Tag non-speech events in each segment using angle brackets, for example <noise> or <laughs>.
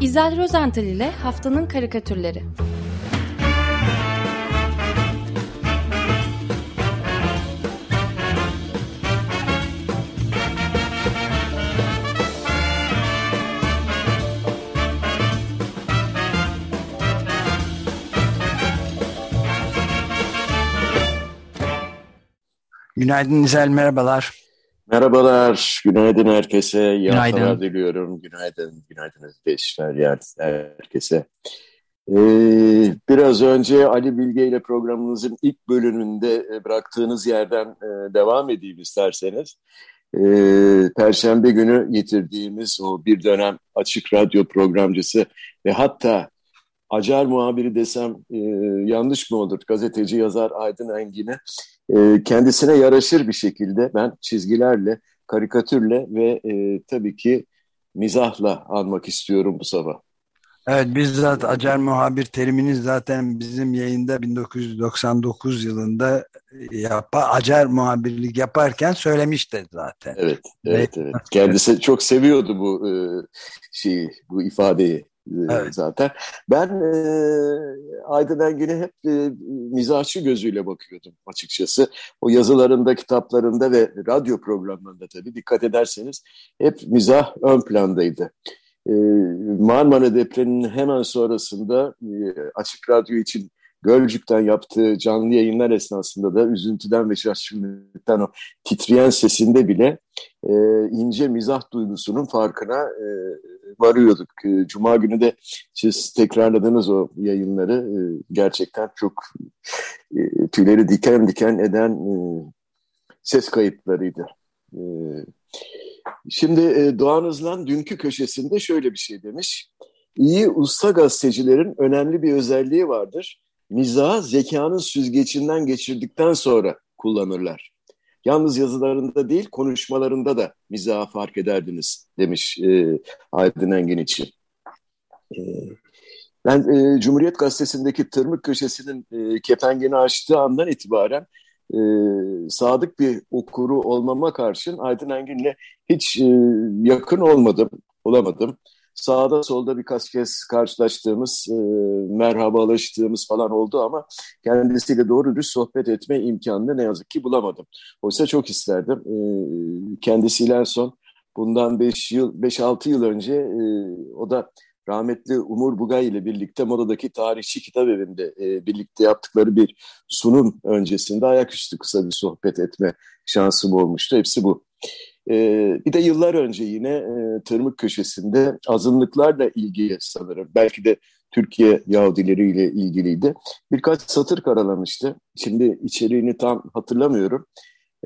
İzel Rozental ile Haftanın Karikatürleri Günaydın İzel, merhabalar. Merhabalar, günaydın herkese. İyi günaydın. haftalar diliyorum. Günaydın, günaydın arkadaşlar, yani herkese. Ee, biraz önce Ali Bilge ile programımızın ilk bölümünde e, bıraktığınız yerden e, devam edeyim isterseniz. Ee, Perşembe günü getirdiğimiz o bir dönem açık radyo programcısı ve hatta acar muhabiri desem e, yanlış mı olur? Gazeteci yazar Aydın Engin'e e, kendisine yaraşır bir şekilde ben çizgilerle, karikatürle ve e, tabii ki mizahla almak istiyorum bu sabah. Evet bizzat acar muhabir terimini zaten bizim yayında 1999 yılında yapa, acar muhabirlik yaparken söylemişti zaten. Evet, evet, evet. Kendisi çok seviyordu bu e, şeyi, bu ifadeyi. Evet. zaten. Ben e, Aydın Engin'e hep e, mizahçı gözüyle bakıyordum açıkçası. O yazılarında, kitaplarında ve radyo programlarında tabii dikkat ederseniz hep mizah ön plandaydı. E, Marmara depreminin hemen sonrasında e, Açık Radyo için Gölcük'ten yaptığı canlı yayınlar esnasında da üzüntüden ve şaşkınlıktan o titreyen sesinde bile e, ince mizah duygusunun farkına e, varıyorduk. E, Cuma günü de siz tekrarladınız o yayınları. E, gerçekten çok e, tüyleri diken diken eden e, ses kayıtlarıydı. E, şimdi e, Doğan Özlan dünkü köşesinde şöyle bir şey demiş. İyi usta gazetecilerin önemli bir özelliği vardır mizahı zekanın süzgecinden geçirdikten sonra kullanırlar. Yalnız yazılarında değil, konuşmalarında da mizahı fark ederdiniz demiş e, Aydın Engin için. E, ben e, Cumhuriyet Gazetesi'ndeki tırmık köşesinin e, kepengini açtığı andan itibaren e, sadık bir okuru olmama karşın Aydın Engin'le hiç e, yakın olmadım, olamadım sağda solda birkaç kez karşılaştığımız, e, merhabalaştığımız falan oldu ama kendisiyle doğru dürüst sohbet etme imkanını ne yazık ki bulamadım. Oysa çok isterdim. E, kendisiyle en son bundan 5 yıl 5-6 yıl önce e, o da rahmetli Umur Bugay ile birlikte Moda'daki tarihçi kitap evinde e, birlikte yaptıkları bir sunum öncesinde ayaküstü kısa bir sohbet etme şansım olmuştu. Hepsi bu. Ee, bir de yıllar önce yine e, Tırmık Köşesi'nde azınlıklarla ilgili sanırım, belki de Türkiye Yahudileriyle ilgiliydi. Birkaç satır karalamıştı. Şimdi içeriğini tam hatırlamıyorum.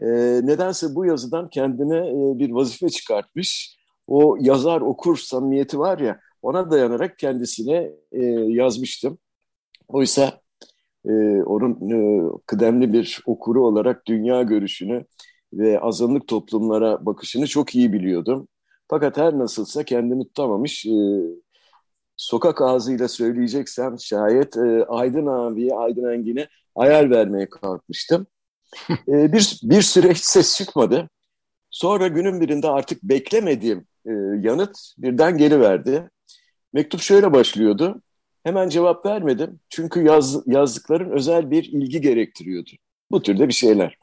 E, nedense bu yazıdan kendine e, bir vazife çıkartmış. O yazar okur samimiyeti var ya, ona dayanarak kendisine e, yazmıştım. Oysa e, onun e, kıdemli bir okuru olarak dünya görüşünü ve azınlık toplumlara bakışını çok iyi biliyordum. Fakat her nasılsa kendimi tutamamış. E, sokak ağzıyla söyleyeceksem şayet e, Aydın abiye, Aydın Engin'e ayar vermeye kalkmıştım. e, bir, bir süre hiç ses çıkmadı. Sonra günün birinde artık beklemediğim e, yanıt birden geliverdi. Mektup şöyle başlıyordu. Hemen cevap vermedim. Çünkü yaz, yazdıkların özel bir ilgi gerektiriyordu. Bu türde bir şeyler.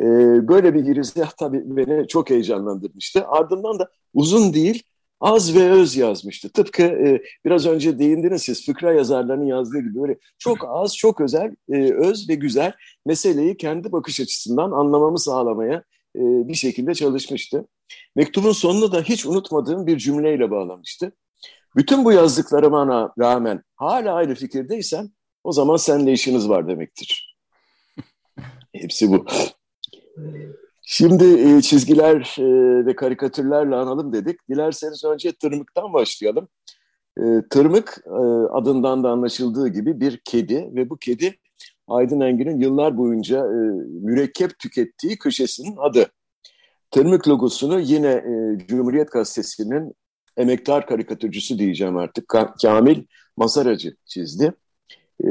E, böyle bir girizgah tabii beni çok heyecanlandırmıştı. Ardından da uzun değil, az ve öz yazmıştı. Tıpkı e, biraz önce değindiniz siz fıkra yazarlarının yazdığı gibi böyle çok az, çok özel, e, öz ve güzel meseleyi kendi bakış açısından anlamamı sağlamaya e, bir şekilde çalışmıştı. Mektubun sonunu da hiç unutmadığım bir cümleyle bağlamıştı. Bütün bu yazdıklarıma rağmen hala aynı fikirdeysen o zaman seninle işiniz var demektir. Hepsi bu. Şimdi e, çizgiler ve karikatürlerle analım dedik. Dilerseniz önce tırmıktan başlayalım. E, tırmık e, adından da anlaşıldığı gibi bir kedi ve bu kedi Aydın Engin'in yıllar boyunca mürekkep tükettiği köşesinin adı. Tırmık logosunu yine Cumhuriyet Gazetesi'nin emektar karikatürcüsü diyeceğim artık Kamil Masaracı çizdi. E,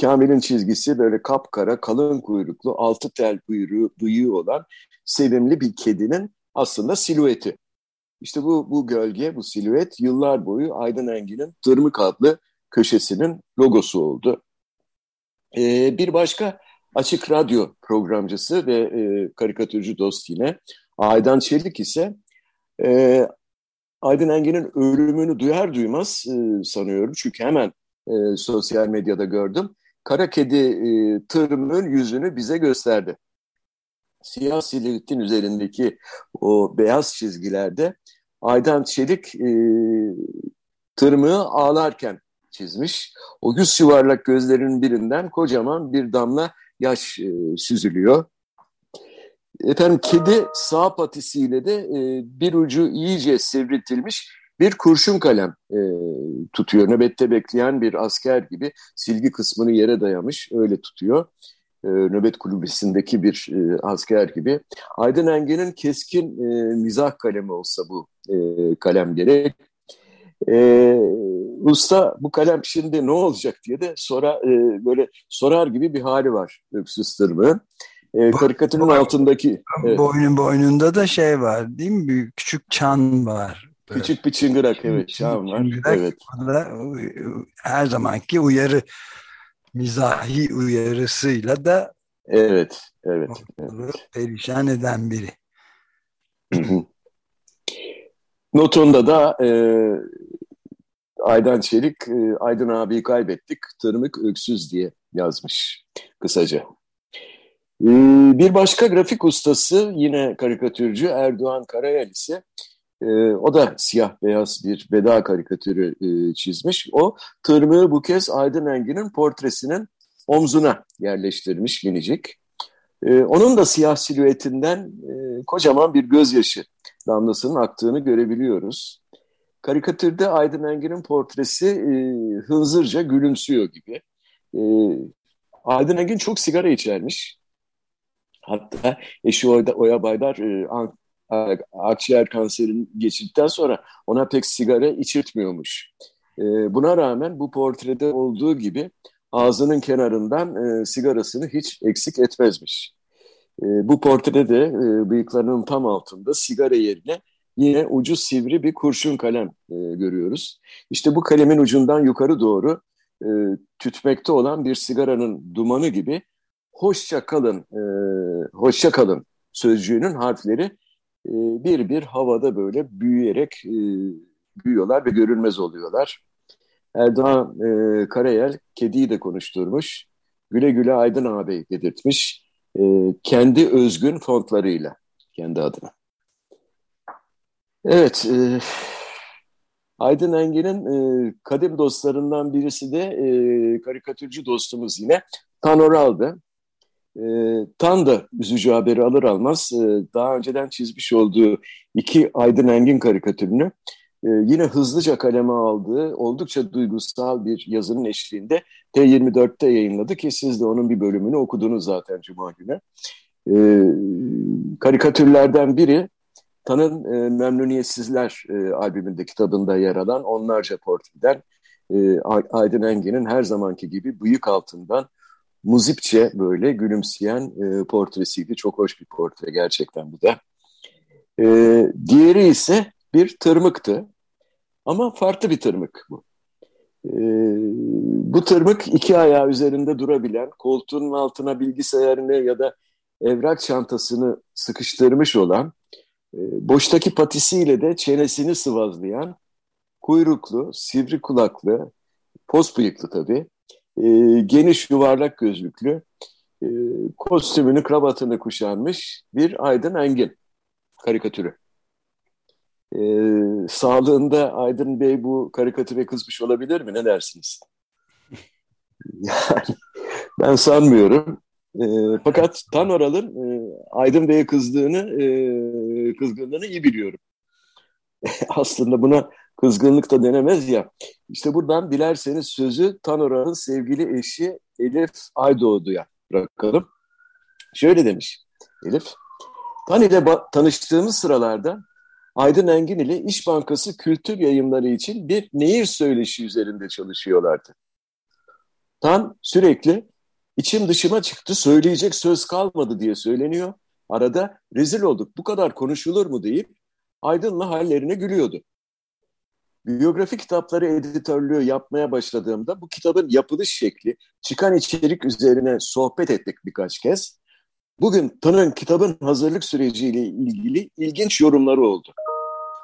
Kamil'in çizgisi böyle kapkara, kalın kuyruklu, altı tel kuyruğu, bıyığı olan sevimli bir kedinin aslında silüeti. İşte bu, bu gölge, bu silüet yıllar boyu Aydın Engin'in Tırmık adlı köşesinin logosu oldu. Ee, bir başka açık radyo programcısı ve e, karikatürcü dost yine Aydan Çelik ise e, Aydın Engin'in ölümünü duyar duymaz e, sanıyorum. Çünkü hemen e, sosyal medyada gördüm. Kara kedi e, tırmığın yüzünü bize gösterdi. Siyah silüetin üzerindeki o beyaz çizgilerde Aydan Çelik e, tırmığı ağlarken çizmiş. O yüz yuvarlak gözlerinin birinden kocaman bir damla yaş e, süzülüyor. Efendim kedi sağ patisiyle de e, bir ucu iyice sivriltilmiş bir kurşun kalem e, tutuyor. Nöbette bekleyen bir asker gibi silgi kısmını yere dayamış öyle tutuyor. E, nöbet kulübesindeki bir e, asker gibi. Aydın Engin'in keskin e, mizah kalemi olsa bu e, kalem gerek. E, usta bu kalem şimdi ne olacak diye de sonra e, böyle sorar gibi bir hali var Öksüz Tırmık'ın. E, karikatürün Bo altındaki... Evet. Boynun boynunda da şey var değil mi? Büyük, küçük çan var. Küçük bir çıngırak evet var. Çıngırak, evet. Her zamanki uyarı mizahi uyarısıyla da evet, evet, evet. perişan eden biri. <clears throat> Notunda da e, Aydan Çelik, e, Aydın abiyi kaybettik, tırmık öksüz diye yazmış kısaca. E, bir başka grafik ustası yine karikatürcü Erdoğan Karayel ise e, o da siyah beyaz bir veda karikatürü e, çizmiş. O tırmığı bu kez Aydın Engin'in portresinin omzuna yerleştirmiş minicik. E, onun da siyah silüetinden e, kocaman bir gözyaşı damlasının aktığını görebiliyoruz. Karikatürde Aydın Engin'in portresi e, hınzırca gülümsüyor gibi. E, Aydın Engin çok sigara içermiş. Hatta eşi Oya, Baydar e, akciğer kanserini geçirdikten sonra ona pek sigara içirtmiyormuş. E, buna rağmen bu portrede olduğu gibi ağzının kenarından e, sigarasını hiç eksik etmezmiş. E, bu portrede de e, bıyıklarının tam altında sigara yerine yine ucu sivri bir kurşun kalem e, görüyoruz. İşte bu kalemin ucundan yukarı doğru e, tütmekte olan bir sigaranın dumanı gibi hoşça kalın, hoşça kalın sözcüğünün harfleri e, bir bir havada böyle büyüyerek e, büyüyorlar ve görünmez oluyorlar. Erdoğan e, Karayel kediyi de konuşturmuş. Güle güle Aydın ağabey dedirtmiş. E, kendi özgün fontlarıyla kendi adına. Evet, e, Aydın Engin'in e, kadim dostlarından birisi de e, karikatürcü dostumuz yine Tanoral'dı. E, Tan da üzücü haberi alır almaz e, daha önceden çizmiş olduğu iki Aydın Engin karikatürünü e, yine hızlıca kaleme aldığı oldukça duygusal bir yazının eşliğinde T24'te yayınladı ki siz de onun bir bölümünü okudunuz zaten Cuma günü. E, karikatürlerden biri Tan'ın e, Memnuniyetsizler e, albümünde kitabında yer alan onlarca portreden e, Aydın Engin'in her zamanki gibi bıyık altından muzipçe böyle gülümseyen e, portresiydi. Çok hoş bir portre gerçekten bu da. E, diğeri ise bir tırmıktı. Ama farklı bir tırmık bu. E, bu tırmık iki ayağı üzerinde durabilen, koltuğun altına bilgisayarını ya da evrak çantasını sıkıştırmış olan, e, boştaki patisiyle de çenesini sıvazlayan, kuyruklu, sivri kulaklı, pos bıyıklı tabii, e, geniş yuvarlak gözlüklü, e, kostümünü, kravatını kuşanmış bir Aydın Engin karikatürü. E, sağlığında Aydın Bey bu karikatüre kızmış olabilir mi? Ne dersiniz? <laughs> Yani ben sanmıyorum. E, fakat Tanoral'ın e, Aydın Bey'e kızdığını, e, kızgınlığını iyi biliyorum. <laughs> Aslında buna kızgınlık da denemez ya. İşte buradan dilerseniz sözü Tanora'nın sevgili eşi Elif Aydoğdu'ya bırakalım. Şöyle demiş Elif. Tan ile tanıştığımız sıralarda Aydın Engin ile İş Bankası kültür yayınları için bir nehir söyleşi üzerinde çalışıyorlardı. Tan sürekli içim dışıma çıktı, söyleyecek söz kalmadı diye söyleniyor. Arada rezil olduk, bu kadar konuşulur mu deyip Aydın'la hallerine gülüyordu. Biyografi kitapları editörlüğü yapmaya başladığımda bu kitabın yapılış şekli, çıkan içerik üzerine sohbet ettik birkaç kez. Bugün Tan'ın kitabın hazırlık süreciyle ilgili ilginç yorumları oldu.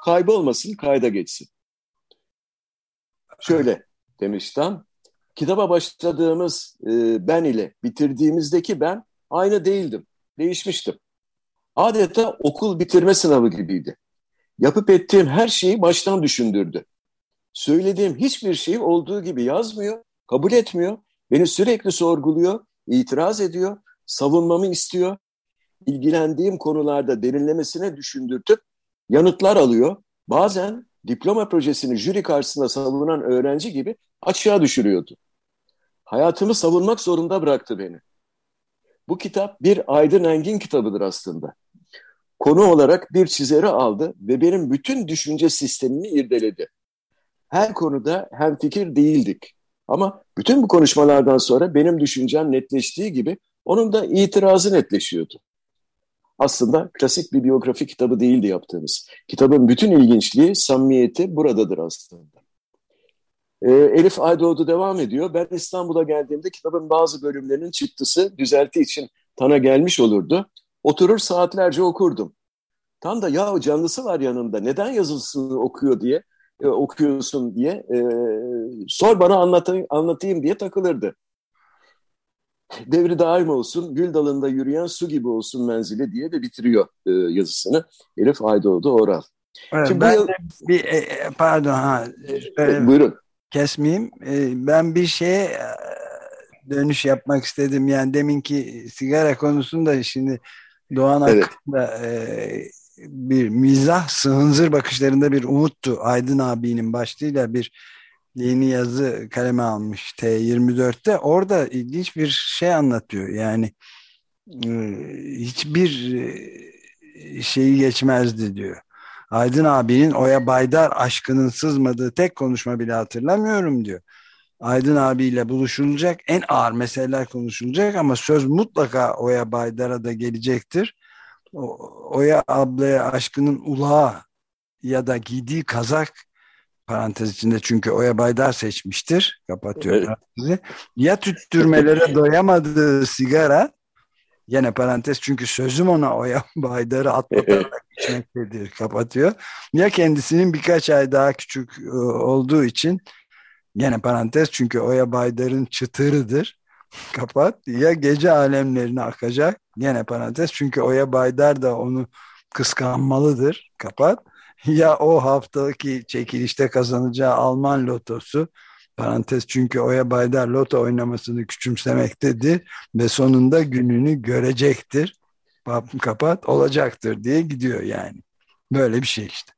Kaybolmasın, kayda geçsin. Şöyle demiş Tan, kitaba başladığımız e, ben ile bitirdiğimizdeki ben aynı değildim, değişmiştim. Adeta okul bitirme sınavı gibiydi. Yapıp ettiğim her şeyi baştan düşündürdü. Söylediğim hiçbir şeyi olduğu gibi yazmıyor, kabul etmiyor, beni sürekli sorguluyor, itiraz ediyor, savunmamı istiyor, ilgilendiğim konularda derinlemesine düşündürtüp yanıtlar alıyor. Bazen diploma projesini jüri karşısında savunan öğrenci gibi açığa düşürüyordu. Hayatımı savunmak zorunda bıraktı beni. Bu kitap bir Aydın Engin kitabıdır aslında. Konu olarak bir çizeri aldı ve benim bütün düşünce sistemimi irdeledi. Her konuda hem fikir değildik. Ama bütün bu konuşmalardan sonra benim düşüncem netleştiği gibi onun da itirazı netleşiyordu. Aslında klasik bir biyografi kitabı değildi yaptığımız. Kitabın bütün ilginçliği, samimiyeti buradadır aslında. Ee, Elif Aydoğdu devam ediyor. Ben İstanbul'a geldiğimde kitabın bazı bölümlerinin çıktısı düzelti için Tan'a gelmiş olurdu. Oturur saatlerce okurdum. Tan da ya canlısı var yanında neden yazısını okuyor diye e, okuyorsun diye e, sor bana anlatayım, anlatayım diye takılırdı. Devri daim olsun, gül dalında yürüyen su gibi olsun menzili diye de bitiriyor e, yazısını Elif Aydoğdu Oral. Evet, Şimdi ben bu... bir e, e, pardon ha e, buyurun kesmeyeyim. E, ben bir şeye e, dönüş yapmak istedim. Yani deminki sigara konusunda şimdi Doğan evet. hakkında e, bir mizah sığınzır bakışlarında bir umuttu. Aydın abinin başlığıyla bir yeni yazı kaleme almış T24'te. Orada ilginç bir şey anlatıyor. Yani e, hiçbir e, şeyi geçmezdi diyor. Aydın abinin Oya Baydar aşkının sızmadığı tek konuşma bile hatırlamıyorum diyor. Aydın abiyle buluşulacak en ağır meseleler konuşulacak ama söz mutlaka Oya Baydar'a da gelecektir. O, Oya ablaya aşkının ulağı ya da giydiği kazak parantez içinde çünkü Oya Baydar seçmiştir. Kapatıyor evet. parantezi. Ya tüttürmelere doyamadığı sigara yine parantez çünkü sözüm ona Oya Baydar'ı atlatarak <laughs> içmektedir. Kapatıyor. Ya kendisinin birkaç ay daha küçük e, olduğu için yine parantez çünkü Oya Baydar'ın çıtırıdır. Kapat. Ya gece alemlerine akacak. Yine parantez çünkü Oya Baydar da onu kıskanmalıdır. Kapat ya o haftaki çekilişte kazanacağı Alman lotosu parantez çünkü Oya Baydar loto oynamasını küçümsemektedir ve sonunda gününü görecektir. Kapat olacaktır diye gidiyor yani. Böyle bir şey işte.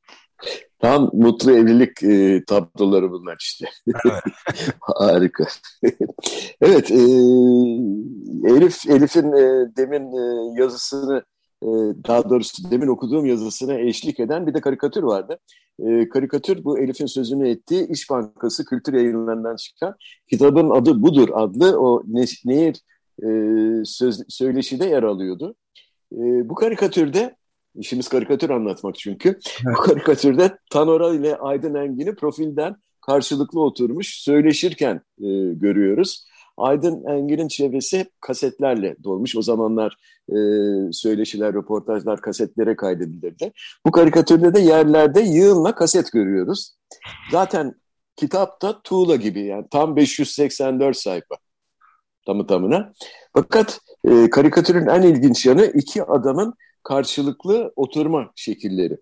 Tam mutlu evlilik e, tabloları bunlar işte. Evet. <laughs> Harika. <laughs> evet, e, Elif Elif'in e, demin e, yazısını ee, daha doğrusu demin okuduğum yazısına eşlik eden bir de karikatür vardı. E, karikatür bu Elif'in sözünü ettiği İş Bankası kültür yayınlarından çıkan kitabın adı budur adlı o ne, nehir e, söz, söyleşide yer alıyordu. E, bu karikatürde işimiz karikatür anlatmak çünkü. Evet. Bu karikatürde Tanoral ile Aydın Engin'i profilden karşılıklı oturmuş söyleşirken e, görüyoruz. Aydın Engin'in çevresi hep kasetlerle dolmuş. O zamanlar e, söyleşiler, röportajlar kasetlere kaydedilirdi. Bu karikatürde de yerlerde yığınla kaset görüyoruz. Zaten kitapta tuğla gibi yani tam 584 sayfa tamı tamına. Fakat e, karikatürün en ilginç yanı iki adamın karşılıklı oturma şekilleri.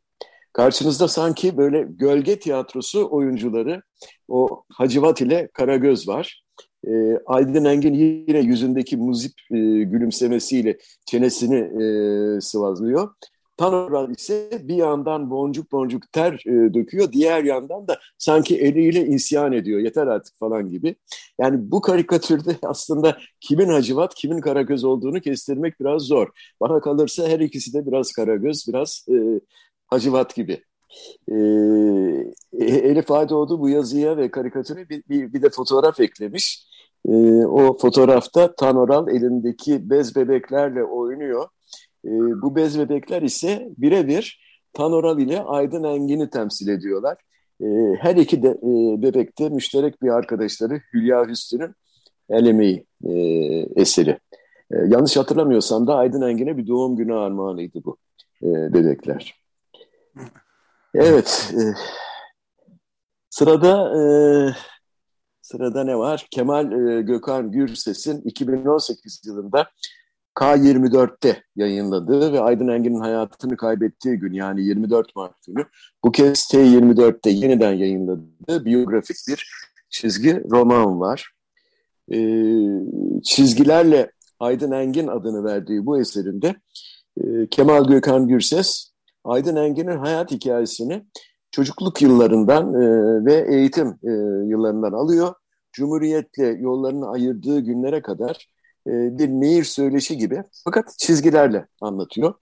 Karşınızda sanki böyle gölge tiyatrosu oyuncuları o Hacivat ile Karagöz var. E, Aydın Engin yine yüzündeki muzip e, gülümsemesiyle çenesini e, sıvazlıyor. Tanrı ise bir yandan boncuk boncuk ter e, döküyor, diğer yandan da sanki eliyle isyan ediyor, yeter artık falan gibi. Yani bu karikatürde <laughs> aslında kimin Hacivat, kimin Karagöz olduğunu kestirmek biraz zor. Bana kalırsa her ikisi de biraz Karagöz, biraz e, Hacivat gibi. E, Elif Aydoğdu bu yazıya ve karikatüre bir, bir, bir de fotoğraf eklemiş. E, o fotoğrafta Tanoral elindeki bez bebeklerle oynuyor. E, bu bez bebekler ise birebir Tanoral ile Aydın Engin'i temsil ediyorlar. E, her iki de e, bebekte müşterek bir arkadaşları Hülya Hüsnü'nün el emeği e, eseri. E, yanlış hatırlamıyorsam da Aydın Engin'e bir doğum günü armağanıydı bu e, bebekler. Evet, e, sırada e, sırada ne var? Kemal e, Gökhan Gürses'in 2018 yılında K24'te yayınladığı ve Aydın Engin'in hayatını kaybettiği gün yani 24 Mart günü bu kez T24'te yeniden yayınladığı biyografik bir çizgi roman var. E, çizgilerle Aydın Engin adını verdiği bu eserinde e, Kemal Gökhan Gürses Aydın Engin'in hayat hikayesini çocukluk yıllarından e, ve eğitim e, yıllarından alıyor. Cumhuriyetle yollarını ayırdığı günlere kadar bir nehir söyleşi gibi fakat çizgilerle anlatıyor.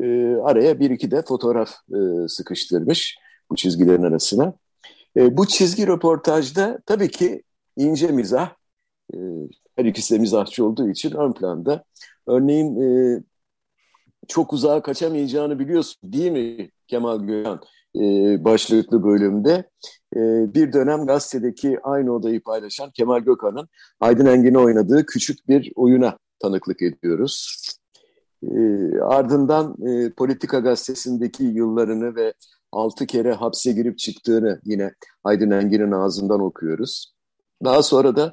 E, araya bir iki de fotoğraf e, sıkıştırmış bu çizgilerin arasına. E, bu çizgi röportajda tabii ki ince mizah, e, her ikisi de mizahçı olduğu için ön planda. Örneğin e, çok uzağa kaçamayacağını biliyorsun değil mi Kemal Gökhan? E, başlıklı bölümde e, bir dönem gazetedeki aynı odayı paylaşan Kemal Gökhan'ın Aydın Engin'i oynadığı küçük bir oyuna tanıklık ediyoruz. E, ardından Politika Gazetesi'ndeki yıllarını ve altı kere hapse girip çıktığını yine Aydın Engin'in ağzından okuyoruz. Daha sonra da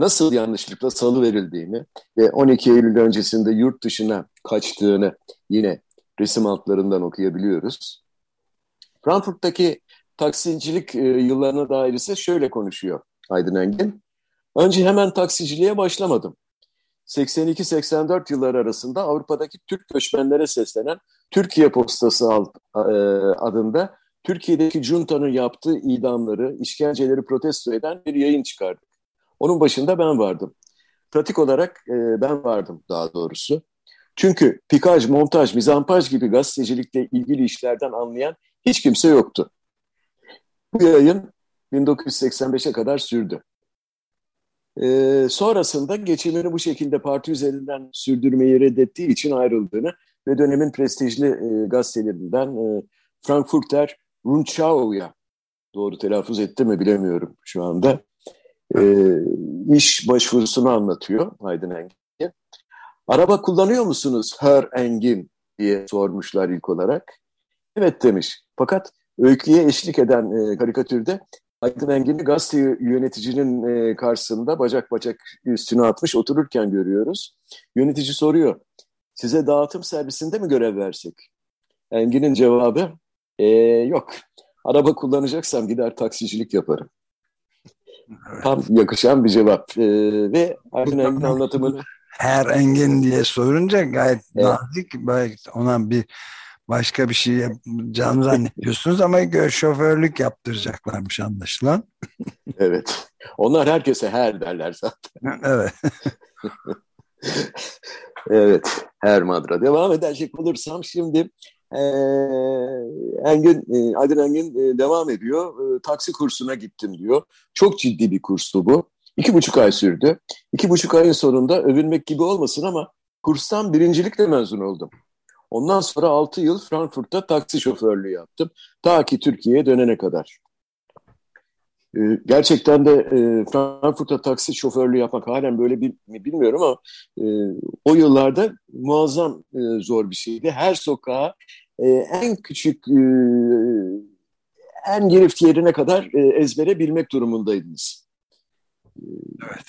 nasıl yanlışlıkla salı verildiğini ve 12 Eylül öncesinde yurt dışına kaçtığını yine resim altlarından okuyabiliyoruz. Frankfurt'taki taksicilik e, yıllarına dair ise şöyle konuşuyor Aydın Engin. Önce hemen taksiciliğe başlamadım. 82-84 yılları arasında Avrupa'daki Türk göçmenlere seslenen Türkiye Postası e, adında Türkiye'deki Junta'nın yaptığı idamları, işkenceleri protesto eden bir yayın çıkardık. Onun başında ben vardım. Pratik olarak e, ben vardım daha doğrusu. Çünkü pikaj, montaj, mizampaj gibi gazetecilikle ilgili işlerden anlayan hiç kimse yoktu. Bu yayın 1985'e kadar sürdü. Ee, sonrasında geçimini bu şekilde parti üzerinden sürdürmeyi reddettiği için ayrıldığını ve dönemin prestijli e, gazetelerinden e, Frankfurter Rundschau'ya doğru telaffuz etti mi bilemiyorum şu anda. E, iş başvurusunu anlatıyor Aydın Engin. Araba kullanıyor musunuz Her Engin diye sormuşlar ilk olarak. Evet demiş. Fakat öyküye eşlik eden e, karikatürde Aydın Engin'i gazete yöneticinin e, karşısında bacak bacak üstüne atmış otururken görüyoruz. Yönetici soruyor, size dağıtım servisinde mi görev versek? Engin'in cevabı, e, yok. Araba kullanacaksam gider taksicilik yaparım. Evet. Tam yakışan bir cevap. E, ve Aydın Engin anlatımını... Her Engin diye sorunca gayet evet. nazik, ona bir başka bir şey yapacağını zannediyorsunuz ama şoförlük yaptıracaklarmış anlaşılan. evet. Onlar herkese her derler zaten. evet. <laughs> evet. Her madra. Devam edecek olursam şimdi e, Engin, e, Aydın Engin e, devam ediyor. E, taksi kursuna gittim diyor. Çok ciddi bir kurstu bu. İki buçuk ay sürdü. İki buçuk ayın sonunda övünmek gibi olmasın ama kurstan birincilikle mezun oldum. Ondan sonra 6 yıl Frankfurt'ta taksi şoförlüğü yaptım. Ta ki Türkiye'ye dönene kadar. Ee, gerçekten de e, Frankfurt'ta taksi şoförlüğü yapmak halen böyle bir bilmiyorum ama e, o yıllarda muazzam e, zor bir şeydi. Her sokağa e, en küçük e, en girift yerine kadar e, ezbere bilmek durumundaydınız. Evet.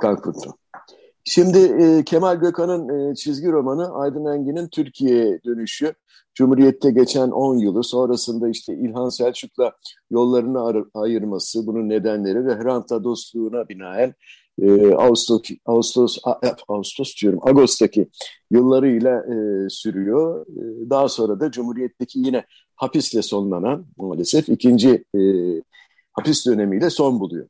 Frankfurt'ta. Şimdi e, Kemal Gökhan'ın e, çizgi romanı Aydın Engin'in Türkiye'ye dönüşü. Cumhuriyet'te geçen 10 yılı sonrasında işte İlhan Selçuk'la yollarını ayırması, bunun nedenleri ve Hrant'la dostluğuna binaen e, Ağustos, Ağustos, Ağustos diyorum, Ağustos'taki yıllarıyla e, sürüyor. E, daha sonra da Cumhuriyet'teki yine hapisle sonlanan maalesef ikinci e, hapis dönemiyle son buluyor.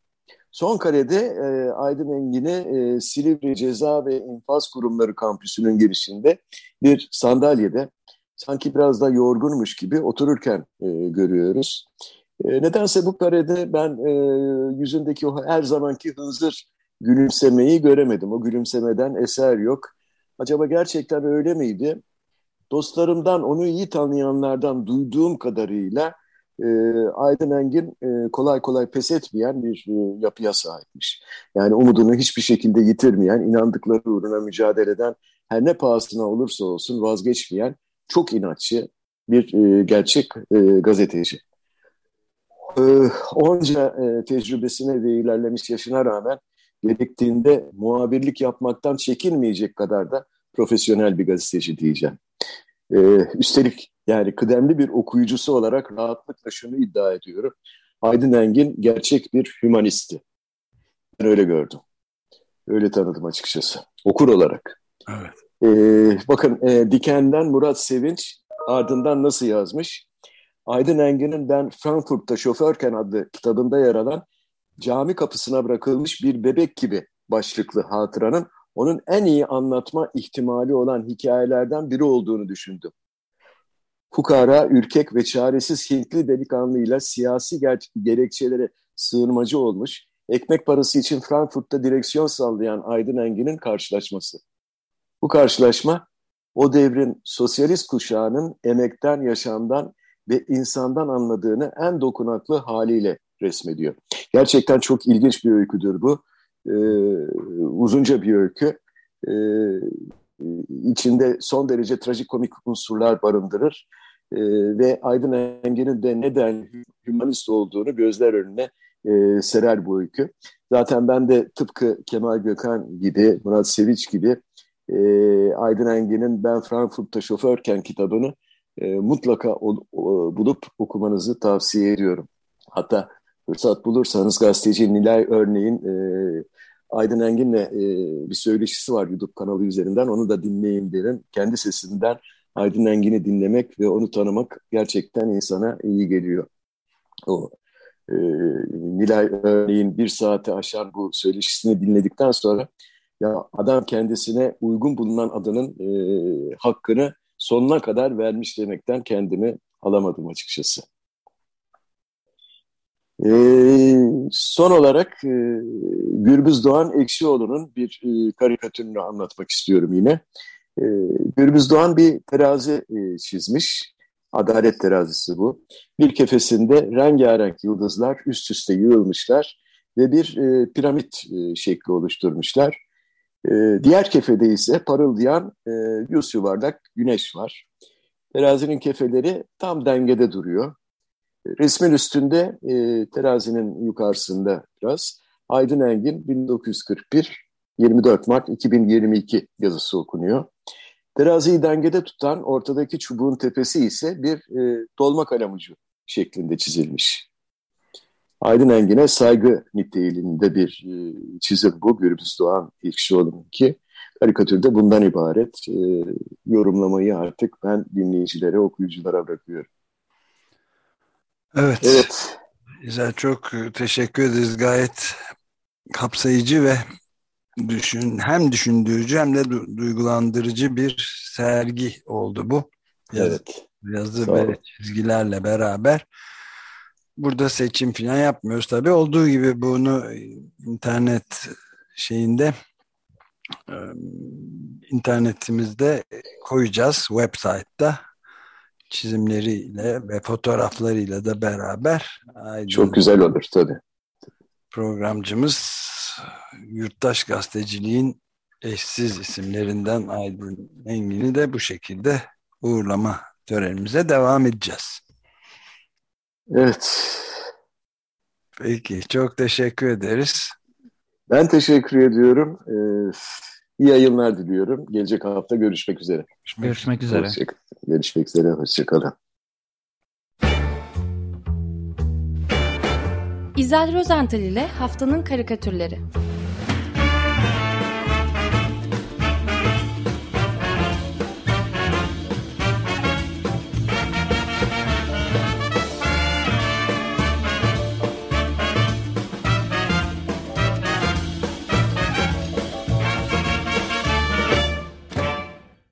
Son karede e, Aydın Engin'i e, Silivri Ceza ve İnfaz Kurumları kampüsünün girişinde bir sandalyede sanki biraz da yorgunmuş gibi otururken e, görüyoruz. E, nedense bu karede ben e, yüzündeki o her zamanki hınzır gülümsemeyi göremedim. O gülümsemeden eser yok. Acaba gerçekten öyle miydi? dostlarımdan, onu iyi tanıyanlardan duyduğum kadarıyla e, Aydın Engin e, kolay kolay pes etmeyen bir e, yapıya sahipmiş. Yani umudunu hiçbir şekilde yitirmeyen, inandıkları uğruna mücadele eden, her ne pahasına olursa olsun vazgeçmeyen, çok inatçı bir e, gerçek e, gazeteci. E, onca e, tecrübesine ve ilerlemiş yaşına rağmen gerektiğinde muhabirlik yapmaktan çekinmeyecek kadar da profesyonel bir gazeteci diyeceğim. E, üstelik yani kıdemli bir okuyucusu olarak rahatlıkla şunu iddia ediyorum. Aydın Engin gerçek bir hümanisti. Ben öyle gördüm. Öyle tanıdım açıkçası. Okur olarak. Evet. Ee, bakın e, Diken'den Murat Sevinç ardından nasıl yazmış? Aydın Engin'in Ben Frankfurt'ta Şoförken adlı kitabında yer alan cami kapısına bırakılmış bir bebek gibi başlıklı hatıranın onun en iyi anlatma ihtimali olan hikayelerden biri olduğunu düşündüm. Fukara, ürkek ve çaresiz Hintli delikanlıyla siyasi gerekçelere sığınmacı olmuş, ekmek parası için Frankfurt'ta direksiyon sallayan Aydın Engin'in karşılaşması. Bu karşılaşma o devrin sosyalist kuşağının emekten, yaşamdan ve insandan anladığını en dokunaklı haliyle resmediyor. Gerçekten çok ilginç bir öyküdür bu. Ee, uzunca bir öykü. Ee, içinde son derece trajikomik unsurlar barındırır. Ee, ve Aydın Engin'in de neden hümanist olduğunu gözler önüne e, serer bu öykü. Zaten ben de tıpkı Kemal Gökhan gibi, Murat Seviç gibi e, Aydın Engin'in Ben Frankfurt'ta Şoförken kitabını e, mutlaka o, o, bulup okumanızı tavsiye ediyorum. Hatta fırsat bulursanız gazeteci Nilay örneğin e, Aydın Engin'le e, bir söyleşisi var YouTube kanalı üzerinden. Onu da dinleyin derim. Kendi sesinden Aydın Engin'i dinlemek ve onu tanımak gerçekten insana iyi geliyor. O e, Nilay örneğin bir saate aşan bu söyleşisini dinledikten sonra ya adam kendisine uygun bulunan adının e, hakkını sonuna kadar vermiş demekten kendimi alamadım açıkçası. E, son olarak e, Gürbüz Doğan Ekşioğlu'nun bir e, karikatürünü anlatmak istiyorum yine. E, Gürbüz Doğan bir terazi e, çizmiş. Adalet terazisi bu. Bir kefesinde rengarenk yıldızlar üst üste yığılmışlar ve bir e, piramit e, şekli oluşturmuşlar. E, diğer kefede ise parıldayan e, yüz yuvarlak güneş var. Terazinin kefeleri tam dengede duruyor. Resmin üstünde e, terazinin yukarısında biraz Aydın Engin 1941 24 Mart 2022 yazısı okunuyor. Teraziyi dengede tutan ortadaki çubuğun tepesi ise bir e, dolma kalem ucu şeklinde çizilmiş. Aydın Engin'e saygı niteliğinde bir e, çizim bu. Gürbüz Doğan İlkşioğlu'nun ki karikatürde bundan ibaret. E, yorumlamayı artık ben dinleyicilere, okuyuculara bırakıyorum. Evet. Evet. Güzel, çok teşekkür ederiz. Gayet kapsayıcı ve düşün hem düşündürücü hem de du duygulandırıcı bir sergi oldu bu. Yazı, evet. Yazı ve çizgilerle beraber. Burada seçim falan yapmıyoruz tabii. Olduğu gibi bunu internet şeyinde internetimizde koyacağız website'da çizimleriyle ve fotoğraflarıyla da beraber. Aydın Çok güzel olur tabii. Programcımız Yurttaş Gazeteciliğin eşsiz isimlerinden Aydın Engin'i de bu şekilde uğurlama törenimize devam edeceğiz. Evet. Peki, çok teşekkür ederiz. Ben teşekkür ediyorum. Ee, iyi yayınlar diliyorum. Gelecek hafta görüşmek üzere. Görüşmek üzere. Hoşça, görüşmek üzere. Hoşçakalın. İzel Rozental ile Haftanın Karikatürleri